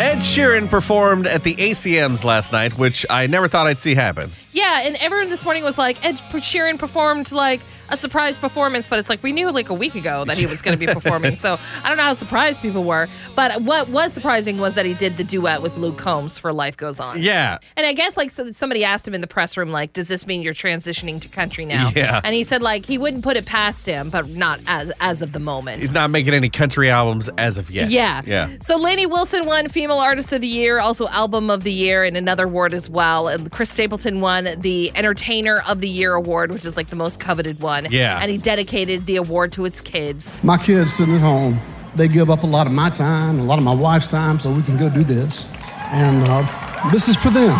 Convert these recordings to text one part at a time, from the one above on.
Ed Sheeran performed at the ACMs last night, which I never thought I'd see happen. Yeah, and everyone this morning was like, Ed Sheeran performed like a surprise performance, but it's like we knew like a week ago that he was going to be performing. so I don't know how surprised people were. But what was surprising was that he did the duet with Luke Combs for Life Goes On. Yeah. And I guess like so somebody asked him in the press room, like, does this mean you're transitioning to country now? Yeah. And he said like he wouldn't put it past him, but not as as of the moment. He's not making any country albums as of yet. Yeah. Yeah. So Lainey Wilson won Female Artist of the Year, also Album of the Year, and another award as well. And Chris Stapleton won the Entertainer of the Year award, which is like the most coveted one. Yeah. And he dedicated the award to his kids. My kids sitting at home, they give up a lot of my time, a lot of my wife's time, so we can go do this. And uh, this is for them.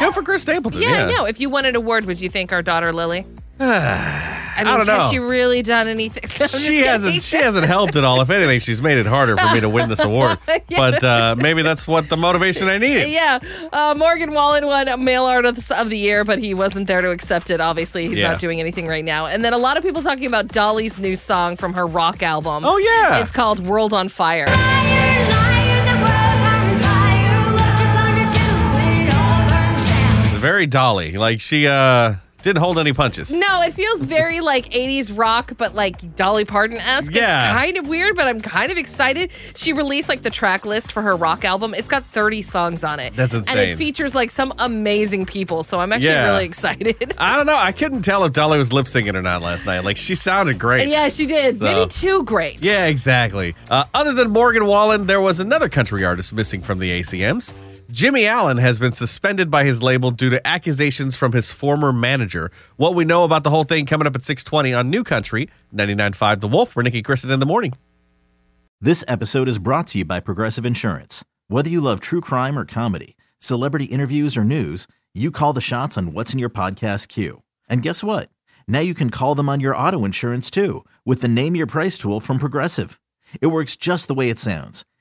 Go for Chris Stapleton. Yeah, Yeah, I know. If you won an award, would you thank our daughter Lily? I mean, don't has know. she really done anything? I'm She hasn't. She hasn't helped at all. If anything, she's made it harder for me to win this award. But uh, maybe that's what the motivation I needed. Yeah, uh, Morgan Wallen won Male Artist of the Year, but he wasn't there to accept it. Obviously, he's Yeah. not doing anything right now. And then a lot of people talking about Dolly's new song from her rock album. Oh, yeah. it's called "World on Fire." Very Dolly. Like she uh, didn't hold any punches. No, it feels very like 80s rock, but like Dolly Parton esque. Yeah. It's kind of weird, but I'm kind of excited. She released like the track list for her rock album. It's got 30 songs on it. That's And it features like some amazing people. So I'm actually Yeah. really excited. I don't know. I couldn't tell if Dolly was lip syncing or not last night. Like she sounded great. yeah, she did. So- Maybe too great. Yeah, exactly. Uh, other than Morgan Wallen, there was another country artist missing from the ACMs. Jimmy Allen has been suspended by his label due to accusations from his former manager. What we know about the whole thing coming up at 620 on New Country, 99.5 The Wolf. We're Nikki Kristen in the morning. This episode is brought to you by Progressive Insurance. Whether you love true crime or comedy, celebrity interviews or news, you call the shots on what's in your podcast queue. And guess what? Now you can call them on your auto insurance too with the Name Your Price tool from Progressive. It works just the way it sounds.